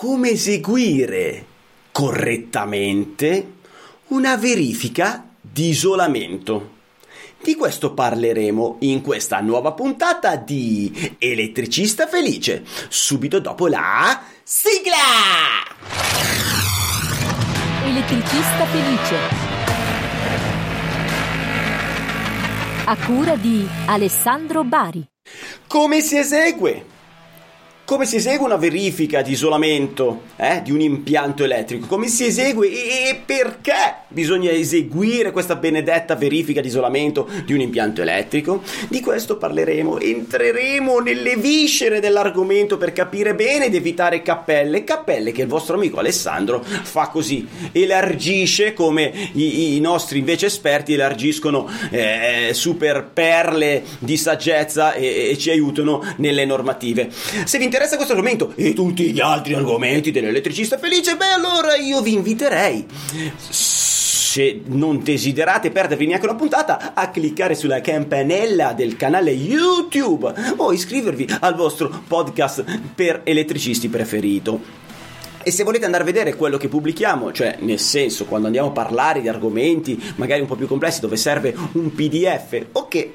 come eseguire correttamente una verifica di isolamento. Di questo parleremo in questa nuova puntata di Elettricista Felice, subito dopo la sigla! Elettricista Felice. A cura di Alessandro Bari. Come si esegue come si esegue una verifica di isolamento eh, di un impianto elettrico? Come si esegue e perché bisogna eseguire questa benedetta verifica di isolamento di un impianto elettrico? Di questo parleremo, entreremo nelle viscere dell'argomento per capire bene ed evitare cappelle, cappelle che il vostro amico Alessandro fa così, elargisce come i, i nostri invece esperti elargiscono eh, super perle di saggezza e, e ci aiutano nelle normative. Se vi interessa questo argomento? E tutti gli altri argomenti dell'elettricista felice, beh allora io vi inviterei. Se non desiderate perdervi neanche una puntata, a cliccare sulla campanella del canale YouTube o iscrivervi al vostro podcast per elettricisti preferito. E se volete andare a vedere quello che pubblichiamo, cioè nel senso quando andiamo a parlare di argomenti magari un po' più complessi dove serve un PDF, ok,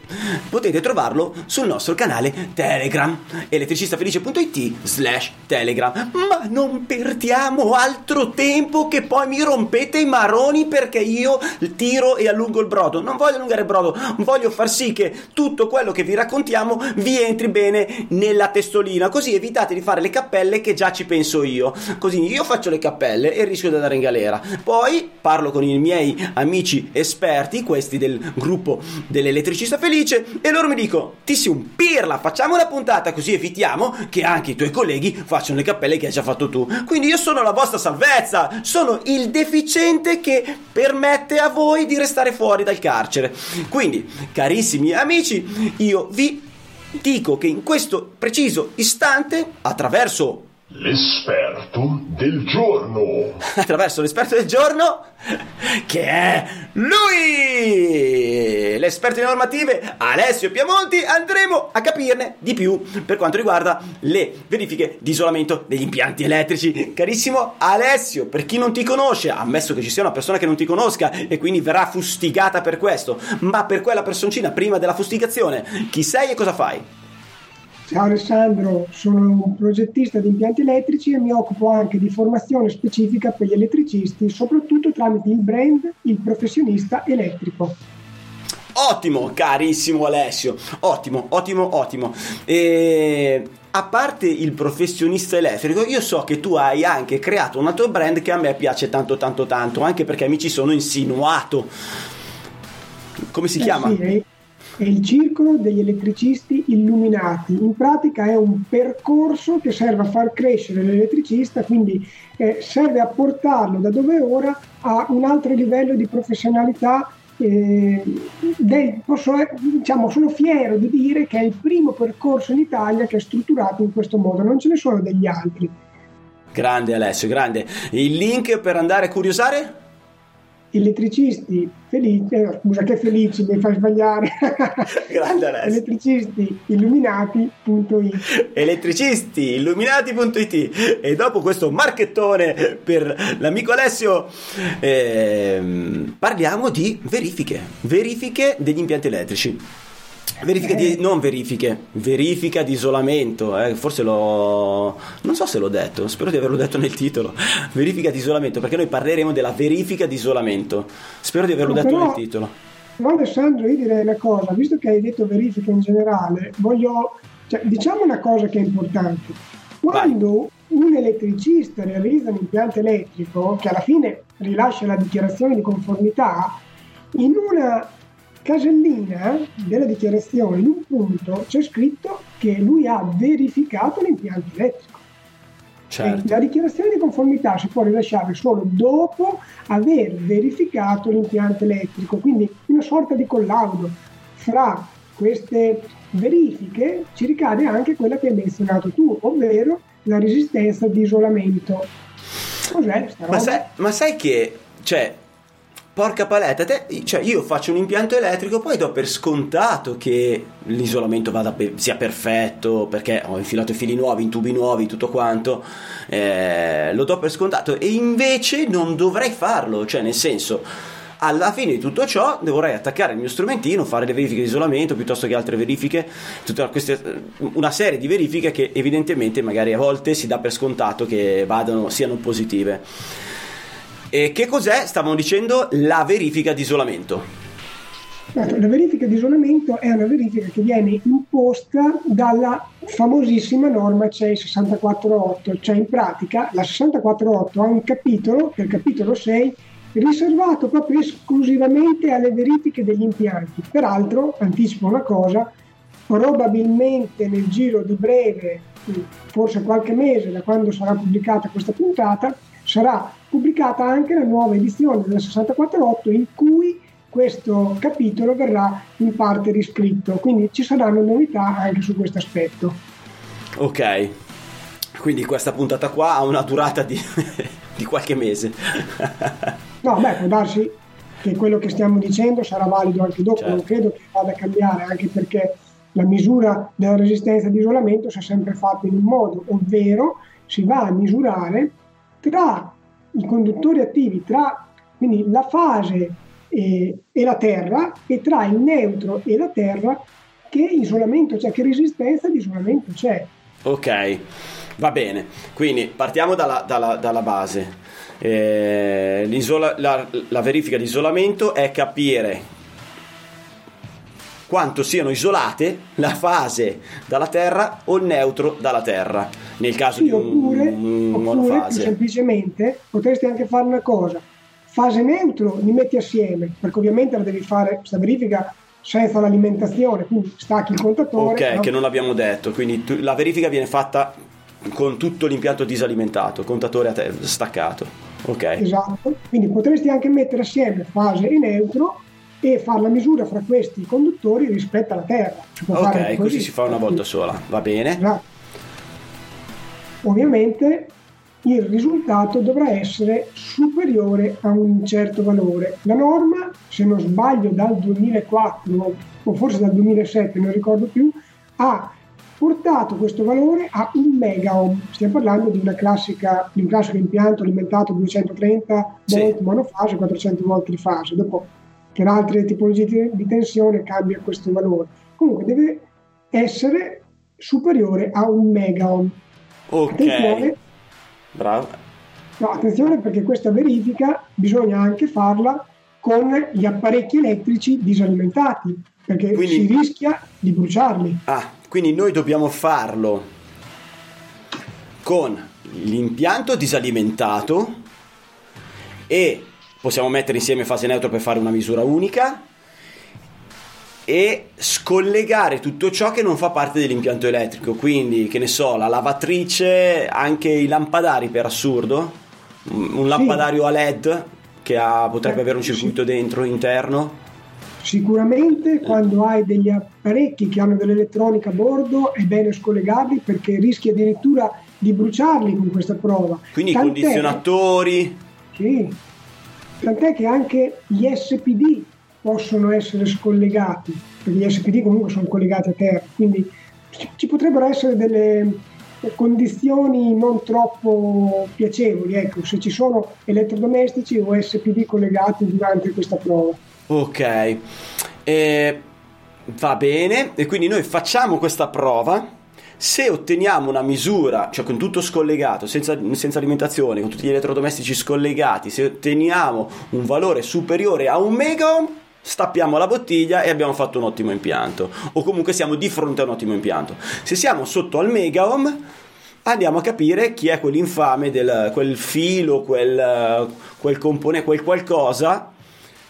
potete trovarlo sul nostro canale Telegram, elettricistafelice.it slash Telegram. Ma non perdiamo altro tempo che poi mi rompete i maroni perché io tiro e allungo il brodo. Non voglio allungare il brodo, voglio far sì che tutto quello che vi raccontiamo vi entri bene nella testolina, così evitate di fare le cappelle che già ci penso io. Così io faccio le cappelle e rischio di andare in galera. Poi parlo con i miei amici esperti, questi del gruppo dell'elettricista felice, e loro mi dicono: Ti si un pirla, facciamo una puntata così evitiamo che anche i tuoi colleghi facciano le cappelle che hai già fatto tu. Quindi io sono la vostra salvezza, sono il deficiente che permette a voi di restare fuori dal carcere. Quindi, carissimi amici, io vi dico che in questo preciso istante, attraverso L'esperto del giorno. Attraverso l'esperto del giorno, che è lui! L'esperto di normative, Alessio Piamonti, andremo a capirne di più per quanto riguarda le verifiche di isolamento degli impianti elettrici. Carissimo Alessio, per chi non ti conosce, ammesso che ci sia una persona che non ti conosca e quindi verrà fustigata per questo, ma per quella personcina prima della fustigazione, chi sei e cosa fai? Ciao Alessandro, sono un progettista di impianti elettrici e mi occupo anche di formazione specifica per gli elettricisti, soprattutto tramite il brand Il Professionista Elettrico. Ottimo, carissimo Alessio, ottimo, ottimo, ottimo. E a parte il professionista elettrico, io so che tu hai anche creato un altro brand che a me piace tanto, tanto, tanto, anche perché mi ci sono insinuato. Come si eh chiama? Sì, è il Circolo degli Elettricisti Illuminati. In pratica è un percorso che serve a far crescere l'elettricista, quindi eh, serve a portarlo da dove ora a un altro livello di professionalità. Eh, del, posso, diciamo, sono fiero di dire che è il primo percorso in Italia che è strutturato in questo modo, non ce ne sono degli altri. Grande Alessio, grande. Il link per andare a curiosare? Elettricisti felici, eh, scusa che felici, mi fai sbagliare. Elettricisti illuminati.it. Elettricisti illuminati.it e dopo questo marchettone per l'amico Alessio ehm, parliamo di verifiche, verifiche degli impianti elettrici. Verifica di, non verifiche, verifica di isolamento, eh, forse l'ho, non so se l'ho detto, spero di averlo detto nel titolo, verifica di isolamento, perché noi parleremo della verifica di isolamento, spero di averlo No, detto però- nel titolo. No Alessandro, io direi una cosa, visto che hai detto verifica in generale, voglio, cioè, diciamo una cosa che è importante. Quando un elettricista realizza un impianto elettrico, che alla fine rilascia la dichiarazione di conformità, in una casellina della dichiarazione, in un punto, c'è scritto che lui ha verificato l'impianto elettrico. Certo. La dichiarazione di conformità si può rilasciare solo dopo aver verificato l'impianto elettrico, quindi una sorta di collaudo. Fra queste verifiche ci ricade anche quella che hai menzionato tu, ovvero la resistenza di isolamento. Cos'è sta Ma roba? sai, ma sai che, cioè, porca paletta, te, cioè io faccio un impianto elettrico, poi do per scontato che l'isolamento pe- sia perfetto, perché ho infilato i fili nuovi, in tubi nuovi, tutto quanto, eh, lo do per scontato e invece non dovrei farlo, cioè nel senso alla fine di tutto ciò dovrei attaccare il mio strumentino, fare le verifiche di isolamento piuttosto che altre verifiche, queste, una serie di verifiche che evidentemente magari a volte si dà per scontato che vadano, siano positive. E che cos'è? Stavamo dicendo la verifica di isolamento. Certo, la verifica di isolamento è una verifica che viene imposta dalla famosissima norma CEI 648, cioè in pratica la 648 ha un capitolo, il capitolo 6, riservato proprio esclusivamente alle verifiche degli impianti. Peraltro, anticipo una cosa, probabilmente nel giro di breve, forse qualche mese da quando sarà pubblicata questa puntata, sarà pubblicata anche la nuova edizione della 648 in cui questo capitolo verrà in parte riscritto, quindi ci saranno novità anche su questo aspetto. Ok, quindi questa puntata qua ha una durata di, di qualche mese. No, beh, può darsi che quello che stiamo dicendo sarà valido anche dopo, certo. non credo che vada a cambiare, anche perché la misura della resistenza di isolamento si è sempre fatta in un modo, ovvero si va a misurare tra i conduttori attivi, tra quindi la fase e, e la terra e tra il neutro e la terra che isolamento c'è, che resistenza di isolamento c'è. Ok, va bene, quindi partiamo dalla, dalla, dalla base. Eh, la, la verifica di isolamento è capire quanto siano isolate la fase dalla Terra o il neutro dalla Terra nel caso sì, di un, oppure, un oppure semplicemente potresti anche fare una cosa fase neutro li metti assieme perché ovviamente la devi fare questa verifica senza l'alimentazione quindi stacchi il contatore ok no? che non l'abbiamo detto quindi tu, la verifica viene fatta con tutto l'impianto disalimentato contatore te, staccato Ok. Esatto, quindi potresti anche mettere assieme fase e neutro e fare la misura fra questi conduttori rispetto alla Terra. ok, così. così. si fa una volta sola, va bene. Esatto. Ovviamente il risultato dovrà essere superiore a un certo valore. La norma, se non sbaglio, dal 2004 o forse dal 2007, non ricordo più, ha portato questo valore a un megaohm. Stiamo parlando di, classica, di un classico impianto alimentato 230 volt sì. monofase, 400 volt di fase. Dopo, per altre tipologie di tensione cambia questo valore. Comunque deve essere superiore a un megaohm. Ok. Attenzione, Bravo. No, attenzione perché questa verifica bisogna anche farla con gli apparecchi elettrici disalimentati, perché Quindi... si rischia di bruciarli. Ah, quindi noi dobbiamo farlo con l'impianto disalimentato e possiamo mettere insieme fase neutro per fare una misura unica e scollegare tutto ciò che non fa parte dell'impianto elettrico, quindi che ne so, la lavatrice, anche i lampadari per assurdo, un lampadario a LED che ha, potrebbe avere un circuito dentro interno. Sicuramente quando hai degli apparecchi che hanno dell'elettronica a bordo è bene scollegarli perché rischi addirittura di bruciarli con questa prova. Quindi i condizionatori. Sì, tant'è che anche gli SPD possono essere scollegati, perché gli SPD comunque sono collegati a terra, quindi ci potrebbero essere delle condizioni non troppo piacevoli, ecco, se ci sono elettrodomestici o SPD collegati durante questa prova. Ok, e va bene, e quindi noi facciamo questa prova. Se otteniamo una misura, cioè con tutto scollegato, senza, senza, alimentazione, con tutti gli elettrodomestici scollegati, se otteniamo un valore superiore a un megaohm, stappiamo la bottiglia e abbiamo fatto un ottimo impianto. O comunque siamo di fronte a un ottimo impianto. Se siamo sotto al megaohm, andiamo a capire chi è quell'infame del quel filo, quel, quel componente, quel qualcosa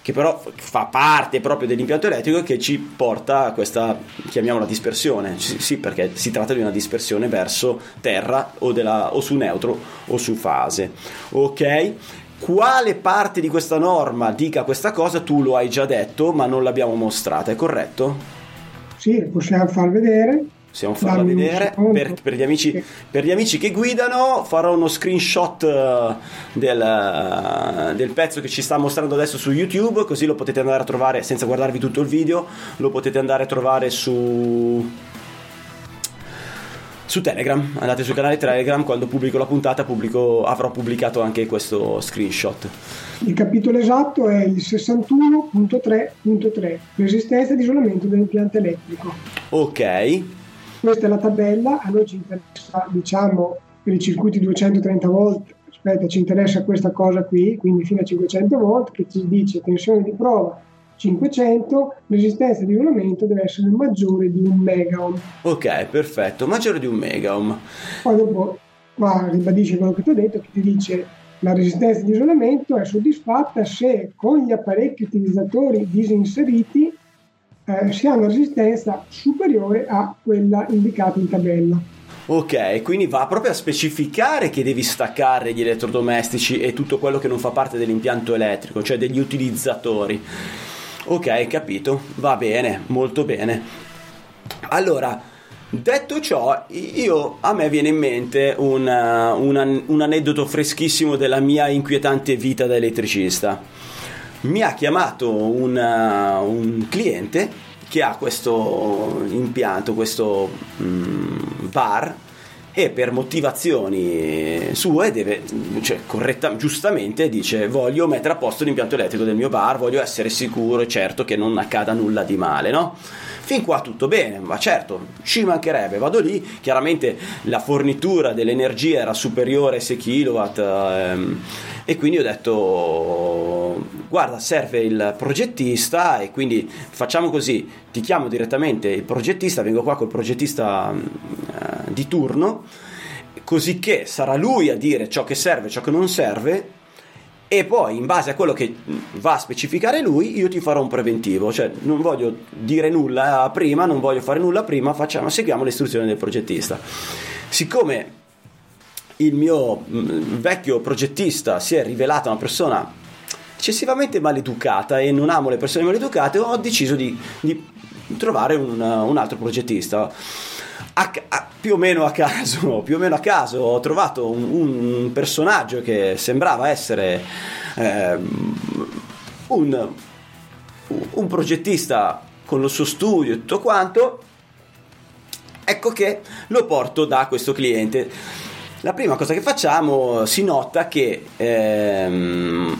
che però fa parte proprio dell'impianto elettrico che ci porta a questa, chiamiamola dispersione, sì perché si tratta di una dispersione verso terra o, della, o su neutro o su fase, ok? Quale parte di questa norma dica questa cosa tu lo hai già detto ma non l'abbiamo mostrata, è corretto? Sì, possiamo far vedere. Possiamo farla Dammi vedere. Per, per gli amici, per gli amici che guidano farò uno screenshot eh, del, eh, del pezzo che ci sta mostrando adesso su YouTube così lo potete andare a trovare senza guardarvi tutto il video lo potete andare a trovare su su Telegram. Andate sul canale Telegram quando pubblico la puntata pubblico, avrò pubblicato anche questo screenshot. Il capitolo esatto è il 61.3.3, resistenza ed isolamento dell'impianto elettrico. ok Questa è la tabella, a noi ci interessa, diciamo, per i circuiti 230 volt, aspetta, ci interessa questa cosa qui, quindi fino a 500 volt, che ci dice tensione di prova 500, resistenza di isolamento deve essere maggiore di un mega ohm. ok perfetto maggiore di un mega ohm Poi dopo qua ribadisce quello che ti ho detto, che ti dice la resistenza di isolamento è soddisfatta se con gli apparecchi utilizzatori disinseriti eh, si ha una resistenza superiore a quella indicata in tabella. Ok, quindi va proprio a specificare che devi staccare gli elettrodomestici e tutto quello che non fa parte dell'impianto elettrico, cioè degli utilizzatori. Ok, capito, va bene, molto bene. Allora, detto ciò, io, a me viene in mente un, uh, un un aneddoto freschissimo della mia inquietante vita da elettricista. Mi ha chiamato un, uh, un cliente che ha questo impianto, questo mm, bar e per motivazioni sue deve, cioè corretta, giustamente dice voglio mettere a posto l'impianto elettrico del mio bar, voglio essere sicuro e certo che non accada nulla di male, no? Fin qua tutto bene, ma certo, ci mancherebbe, vado lì, chiaramente la fornitura dell'energia era superiore ai 6 kW ehm, e quindi ho detto guarda serve il progettista e quindi facciamo così, ti chiamo direttamente il progettista, vengo qua col progettista eh, di turno, così che sarà lui a dire ciò che serve, ciò che non serve e poi in base a quello che va a specificare lui io ti farò un preventivo. Cioè non voglio dire nulla prima non voglio fare nulla prima facciamo seguiamo le istruzioni del progettista. Siccome il mio mh, vecchio progettista si è rivelato una persona eccessivamente maleducata e non amo le persone maleducate ho deciso di, di trovare un, un altro progettista a, a, più o meno a caso, più o meno a caso ho trovato un, un personaggio che sembrava essere eh, un, un progettista con lo suo studio e tutto quanto. Ecco che lo porto da questo cliente. La prima cosa che facciamo si nota che ehm,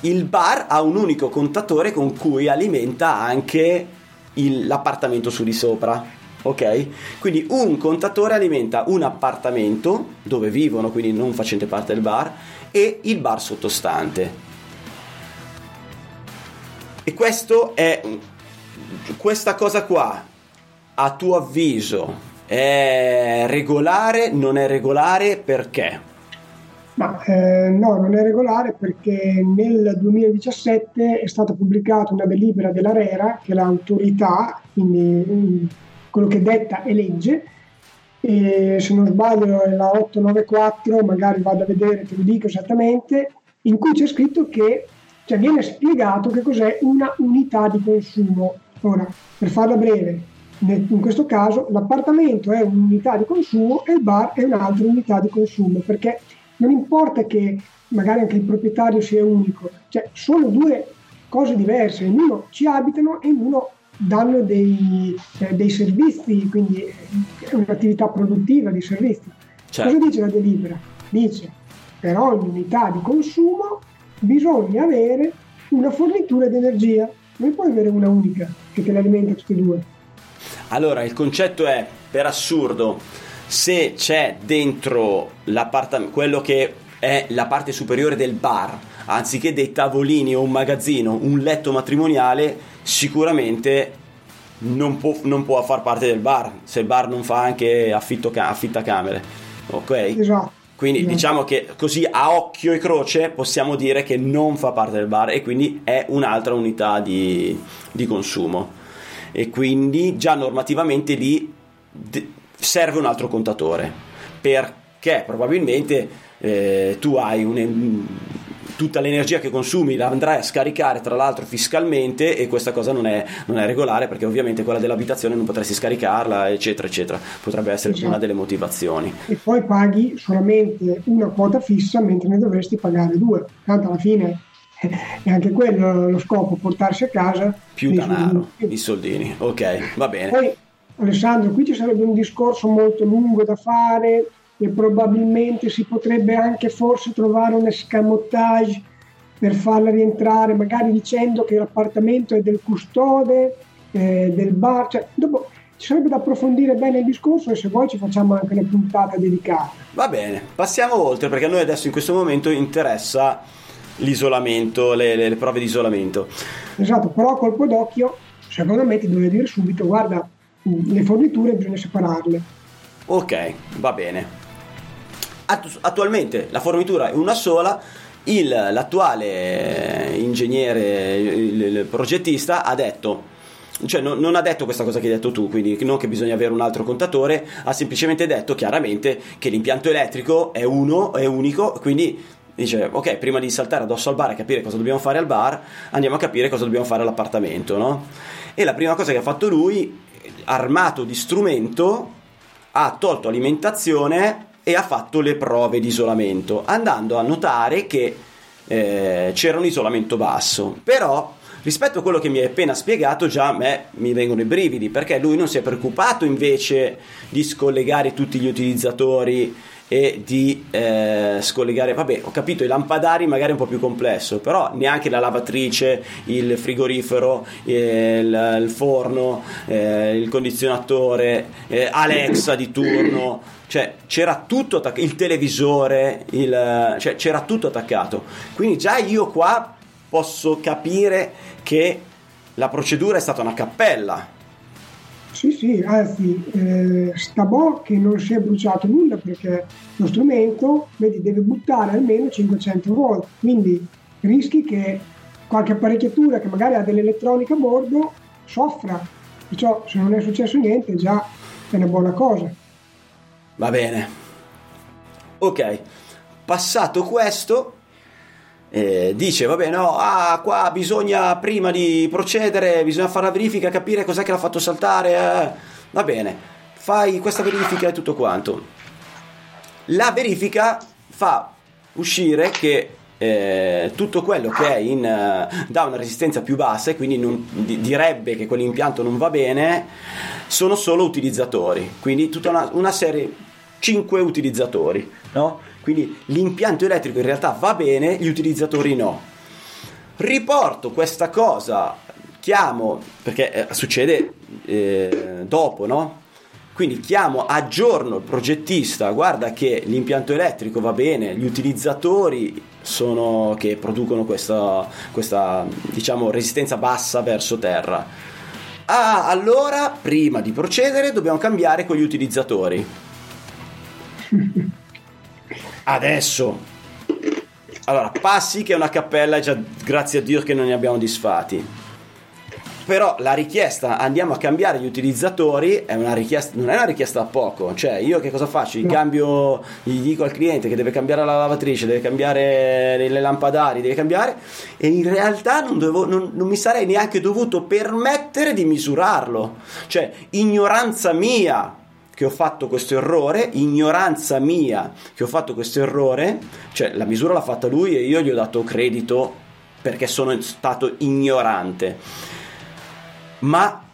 il bar ha un unico contatore con cui alimenta anche il, l'appartamento su di sopra ok? Quindi un contatore alimenta un appartamento dove vivono, quindi non facente parte del bar, e il bar sottostante. E questo è questa cosa qua, a tuo avviso, è regolare, non è regolare perché? Ma eh, no, non è regolare perché nel 2017 è stata pubblicata una delibera dell'ARERA, che è l'autorità, quindi quello che detta è legge, e se non sbaglio è la 894, magari vado a vedere, te lo dico esattamente, in cui c'è scritto che cioè viene spiegato che cos'è una unità di consumo. Ora, per farla breve, in questo caso l'appartamento è un'unità di consumo e il bar è un'altra unità di consumo, perché non importa che magari anche il proprietario sia unico, cioè sono due cose diverse, in uno ci abitano e in uno danno dei, eh, dei servizi, quindi è un'attività produttiva di servizi. Certo. Cosa dice la delibera? Dice per ogni unità di consumo bisogna avere una fornitura di energia, non puoi avere una unica che te ne alimenta tutti e due. Allora, il concetto è, per assurdo, se c'è dentro l'appartamento, quello che è la parte superiore del bar, anziché dei tavolini o un magazzino, un letto matrimoniale, sicuramente non può, non può far parte del bar, se il bar non fa anche affitto, affitta camere. Ok? Esatto. Quindi esatto. diciamo che così a occhio e croce possiamo dire che non fa parte del bar e quindi è un'altra unità di, di consumo. E quindi già normativamente lì serve un altro contatore perché probabilmente eh, tu hai un tutta l'energia che consumi la andrai a scaricare tra l'altro fiscalmente e questa cosa non è, non è regolare perché ovviamente quella dell'abitazione non potresti scaricarla eccetera eccetera. Potrebbe essere esatto. una delle motivazioni. E poi paghi solamente una quota fissa mentre ne dovresti pagare due. Tanto alla fine è anche quello lo scopo portarsi a casa più denaro i soldini. Ok va bene. Poi Alessandro qui ci sarebbe un discorso molto lungo da fare e probabilmente si potrebbe anche forse trovare un escamotage per farla rientrare, magari dicendo che l'appartamento è del custode, eh, del bar, cioè, dopo ci sarebbe da approfondire bene il discorso e se vuoi ci facciamo anche una puntata dedicata. Va bene, passiamo oltre perché a noi adesso in questo momento interessa l'isolamento, le, le, le prove di isolamento. Esatto, però a colpo d'occhio secondo me ti dovrei dire subito guarda le forniture bisogna separarle. Ok, va bene attualmente la fornitura è una sola, il, l'attuale ingegnere, il, il progettista ha detto cioè non, non, ha detto questa cosa che hai detto tu, quindi non che bisogna avere un altro contatore, ha semplicemente detto chiaramente che l'impianto elettrico è uno, è unico, quindi dice ok, prima di saltare addosso al bar e capire cosa dobbiamo fare al bar, andiamo a capire cosa dobbiamo fare all'appartamento, no? E la prima cosa che ha fatto lui, armato di strumento, ha tolto alimentazione e ha fatto le prove di isolamento, andando a notare che eh, c'era un isolamento basso. Però rispetto a quello che mi hai appena spiegato, già a me mi vengono i brividi, perché lui non si è preoccupato invece di scollegare tutti gli utilizzatori e di eh, scollegare, vabbè, ho capito, i lampadari magari è un po' più complesso, però neanche la lavatrice, il frigorifero, il, il, forno, eh, il condizionatore, eh, Alexa di turno cioè c'era tutto attaccato, il televisore, il, cioè, c'era tutto attaccato. Quindi già io qua posso capire che la procedura è stata una cappella. Sì, sì, anzi, eh, sta boh che non si è bruciato nulla perché lo strumento, vedi, deve buttare almeno 500 volt, quindi rischi che qualche apparecchiatura che magari ha dell'elettronica a bordo soffra. Perciò se non è successo niente già è una buona cosa. Va bene. Ok, passato questo, eh, dice, vabbè, no, ah, qua bisogna, prima di procedere, bisogna fare la verifica, capire cos'è che l'ha fatto saltare. Eh. Va bene, fai questa verifica e tutto quanto. La verifica fa uscire che eh, tutto quello che è in, uh, dà una resistenza più bassa e quindi non, di, direbbe che quell'impianto non va bene, sono solo utilizzatori. Quindi tutta una, una serie 5 utilizzatori, no? Quindi l'impianto elettrico in realtà va bene, gli utilizzatori no. Riporto questa cosa, chiamo, perché eh, succede eh, dopo, no? Quindi chiamo, aggiorno il progettista, guarda che l'impianto elettrico va bene, gli utilizzatori sono che producono questa, questa diciamo, resistenza bassa verso terra. Ah, allora, prima di procedere, dobbiamo cambiare quegli utilizzatori Adesso, allora, passi che è una cappella, già grazie a Dio che non ne abbiamo disfatti. Però la richiesta, andiamo a cambiare gli utilizzatori, è una richiesta, non è una richiesta da poco. Cioè, io che cosa faccio? Gli cambio, gli dico al cliente che deve cambiare la lavatrice, deve cambiare le lampadari, deve cambiare, e in realtà non, dovevo, non, non mi sarei neanche dovuto permettere di misurarlo. Cioè, ignoranza mia che ho fatto questo errore, ignoranza mia che ho fatto questo errore, cioè la misura l'ha fatta lui e io gli ho dato credito perché sono stato ignorante. Ma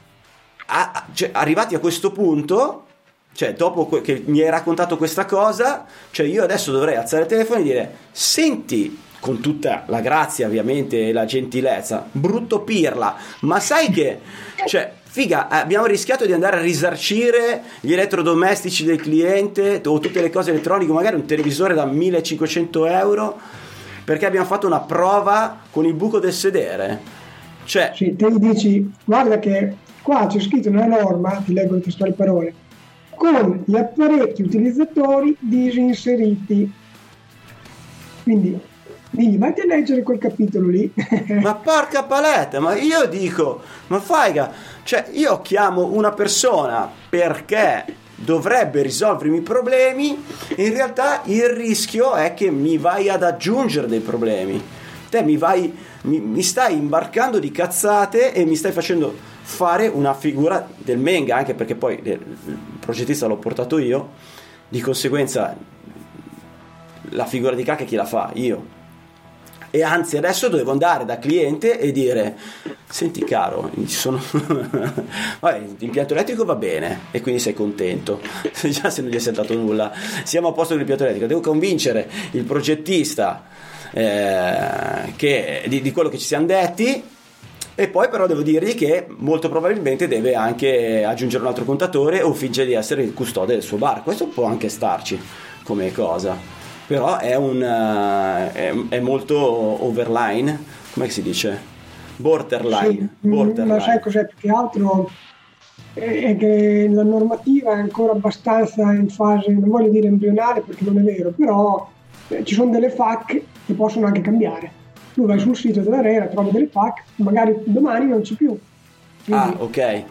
a, cioè, arrivati a questo punto, cioè dopo che mi hai raccontato questa cosa, cioè io adesso dovrei alzare il telefono e dire senti con tutta la grazia ovviamente e la gentilezza, brutto pirla, ma sai che cioè figa, abbiamo rischiato di andare a risarcire gli elettrodomestici del cliente o tutte le cose elettroniche, magari un televisore da 1500 euro, perché abbiamo fatto una prova con il buco del sedere. Cioè... Sì, te gli dici, guarda che qua c'è scritto nella norma, ti leggo le testuali parole, con gli apparecchi utilizzatori disinseriti. Quindi quindi vatti a leggere quel capitolo lì. ma porca paletta, ma io dico, ma faiga, cioè io chiamo una persona perché dovrebbe risolvermi i problemi in realtà il rischio è che mi vai ad aggiungere dei problemi. te mi vai, mi, mi stai imbarcando di cazzate e mi stai facendo fare una figura del Menga, anche perché poi il progettista l'ho portato io, di conseguenza la figura di cacca chi la fa? Io. E anzi, adesso dovevo andare da cliente e dire: Senti, caro, sono... Vabbè, l'impianto elettrico va bene e quindi sei contento. Già se non gli è saltato nulla, siamo a posto con l'impianto elettrico. Devo convincere il progettista eh, che, di, di quello che ci siamo detti e poi però devo dirgli che molto probabilmente deve anche aggiungere un altro contatore o fingere di essere il custode del suo bar. Questo può anche starci come cosa però è, un, uh, è, è molto overline, come si dice? Borderline. Sì, borderline. Ma sai cos'è più che altro? È che la normativa è ancora abbastanza in fase, non voglio dire embrionale perché non è vero, però eh, ci sono delle FAC che possono anche cambiare. Tu vai sul sito della RERA, trovi delle FAC, magari domani non c'è più. Quindi, ah, ok.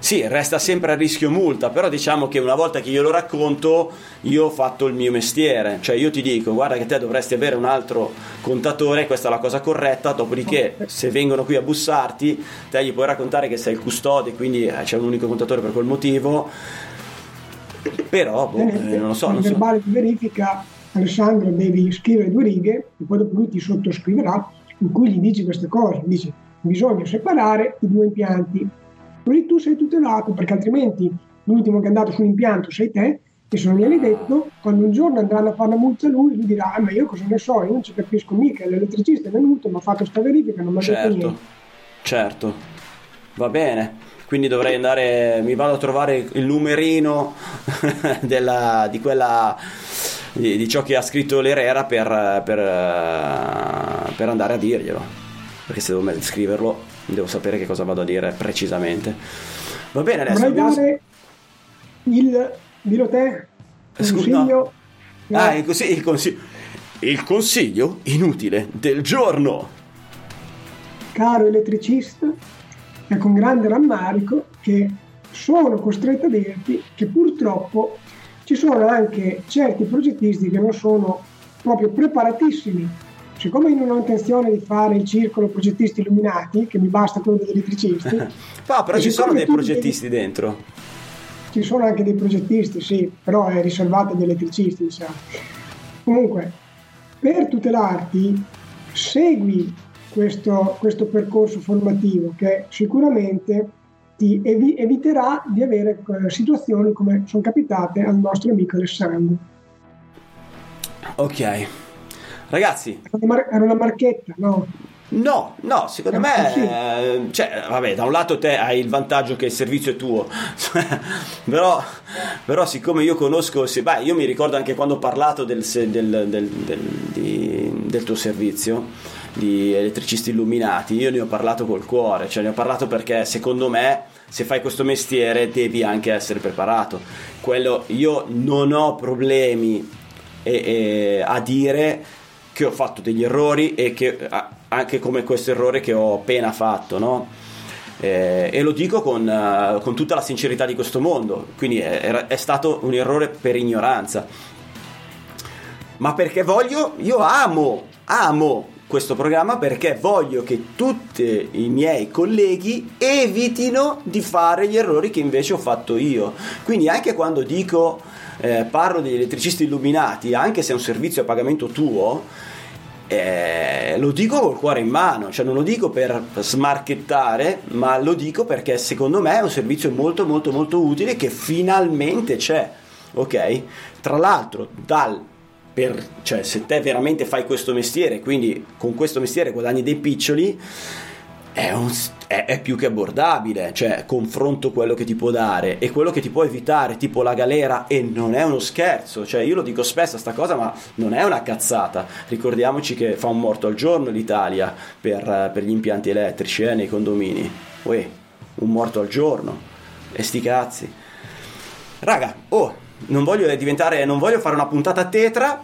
Sì, resta sempre a rischio multa, però diciamo che una volta che io lo racconto, io ho fatto il mio mestiere, cioè io ti dico, guarda che te dovresti avere un altro contatore, questa è la cosa corretta, dopodiché se vengono qui a bussarti, te gli puoi raccontare che sei il custode, quindi eh, c'è un unico contatore per quel motivo, però boh, eh, non lo so. Nel verbale di verifica, Alessandro, devi scrivere due righe e poi dopo lui ti sottoscriverà in cui gli dici queste cose, dici bisogna separare i due impianti così tu sei tutelato perché altrimenti l'ultimo che è andato sull'impianto sei te e se non gliel'hai detto quando un giorno andranno a fare la multa lui lui dirà ah, ma io cosa ne so? Io non ci capisco mica l'elettricista è venuto mi ha fatto sta verifica non mi ha certo, detto niente. Certo. Va bene. Quindi dovrei andare mi vado a trovare il numerino della, di quella di, di, ciò che ha scritto l'Erera per, per, per andare a dirglielo. Perché se devo scriverlo devo sapere che cosa vado a dire precisamente. Va bene, adesso Vorrei abbiamo... dare il dillo te consiglio. No. Ah, il, consiglio, il, consiglio, il consiglio inutile del giorno. Caro elettricista, è con grande rammarico che sono costretto a dirti che purtroppo ci sono anche certi progettisti che non sono proprio preparatissimi siccome io non ho intenzione di fare il circolo progettisti illuminati, che mi basta quello degli elettricisti. no, però ci sono dei progettisti devi... dentro. Ci sono anche dei progettisti, sì, però è riservato agli elettricisti, diciamo. Comunque, per tutelarti, segui questo, questo percorso formativo che sicuramente ti evi- eviterà di avere eh, situazioni come sono capitate al nostro amico Alessandro. Ok, Ragazzi, era una marchetta, no? No, no, secondo me, eh, cioè, vabbè, da un lato te hai il vantaggio che il servizio è tuo, però, però, siccome io conosco, se, beh, io mi ricordo anche quando ho parlato del, del, del, di, del, tuo servizio di elettricisti illuminati, io ne ho parlato col cuore, cioè ne ho parlato perché secondo me se fai questo mestiere devi anche essere preparato. Quello, io non ho problemi e, e, a dire che ho fatto degli errori e che anche come questo errore che ho appena fatto, no? Eh, e lo dico con, uh, con, tutta la sincerità di questo mondo, quindi è, è, stato un errore per ignoranza. Ma perché voglio, io amo, amo questo programma perché voglio che tutti i miei colleghi evitino di fare gli errori che invece ho fatto io. Quindi anche quando dico, eh, parlo degli elettricisti illuminati, anche se è un servizio a pagamento tuo, eh, lo dico col cuore in mano, cioè non lo dico per smarchettare, ma lo dico perché secondo me è un servizio molto molto molto utile che finalmente c'è, ok? Tra l'altro dal per, cioè se te veramente fai questo mestiere, quindi con questo mestiere guadagni dei piccioli, è, un, è, è, più che abbordabile, cioè confronto quello che ti può dare e quello che ti può evitare, tipo la galera, e non è uno scherzo, cioè io lo dico spesso sta cosa, ma non è una cazzata. Ricordiamoci che fa un morto al giorno l'Italia per, per gli impianti elettrici eh, nei condomini. Uè, un morto al giorno. E sti cazzi. Raga, oh, non voglio diventare, non voglio fare una puntata tetra.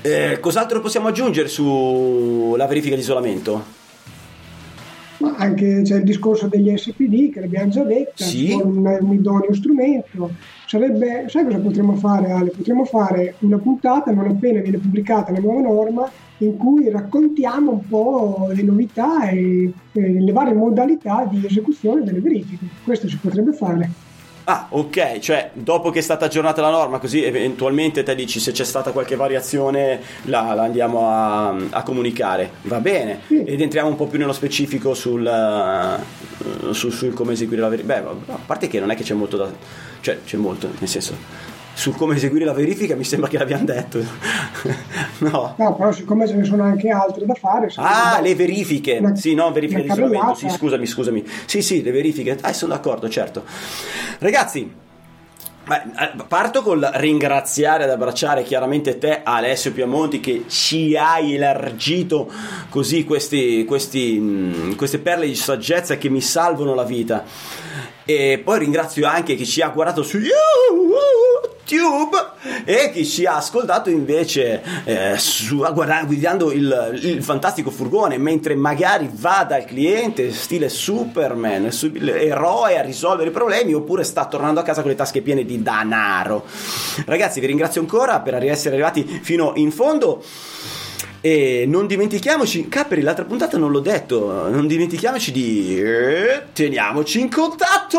Eh, cos'altro possiamo aggiungere sulla verifica di isolamento? Ma anche c'è il discorso degli SPD che l'abbiamo già detto, Sì. un, un idoneo strumento. Sarebbe, sai cosa potremmo fare Ale? Potremmo fare una puntata non appena viene pubblicata la nuova norma in cui raccontiamo un po' le novità e, e le varie modalità di esecuzione delle verifiche. Questo si potrebbe fare. Ah, ok, cioè dopo che è stata aggiornata la norma, così eventualmente te dici se c'è stata qualche variazione la, la andiamo a, a comunicare. Va bene. Sì. Ed entriamo un po' più nello specifico sul, eh, sul, sul come eseguire la verifica. Beh, a parte che non è che c'è molto da. cioè c'è molto, nel senso. Sul come eseguire la verifica mi sembra che l'abbiamo detto. no. No, però siccome ce ne sono anche altre da fare... Ah, le verifiche. una- sì, no, verifiche di isolamento. Sì, scusami, scusami. Sì, sì, le verifiche. Ah, sono d'accordo, certo. Ragazzi, eh, parto col ringraziare ed abbracciare chiaramente te, Alessio Piamonti, che ci hai elargito così questi, questi, mh, queste perle di saggezza che mi salvano la vita. E poi ringrazio anche chi ci ha guardato su YouTube e chi ci ha ascoltato invece eh, su, guarda- guidando il, il fantastico furgone mentre magari va dal cliente stile Superman, su- eroe a risolvere i problemi oppure sta tornando a casa con le tasche piene di denaro. Ragazzi vi ringrazio ancora per essere arrivati fino in fondo. E non dimentichiamoci, Capri, l'altra puntata non l'ho detto, non dimentichiamoci di eh, teniamoci in contatto!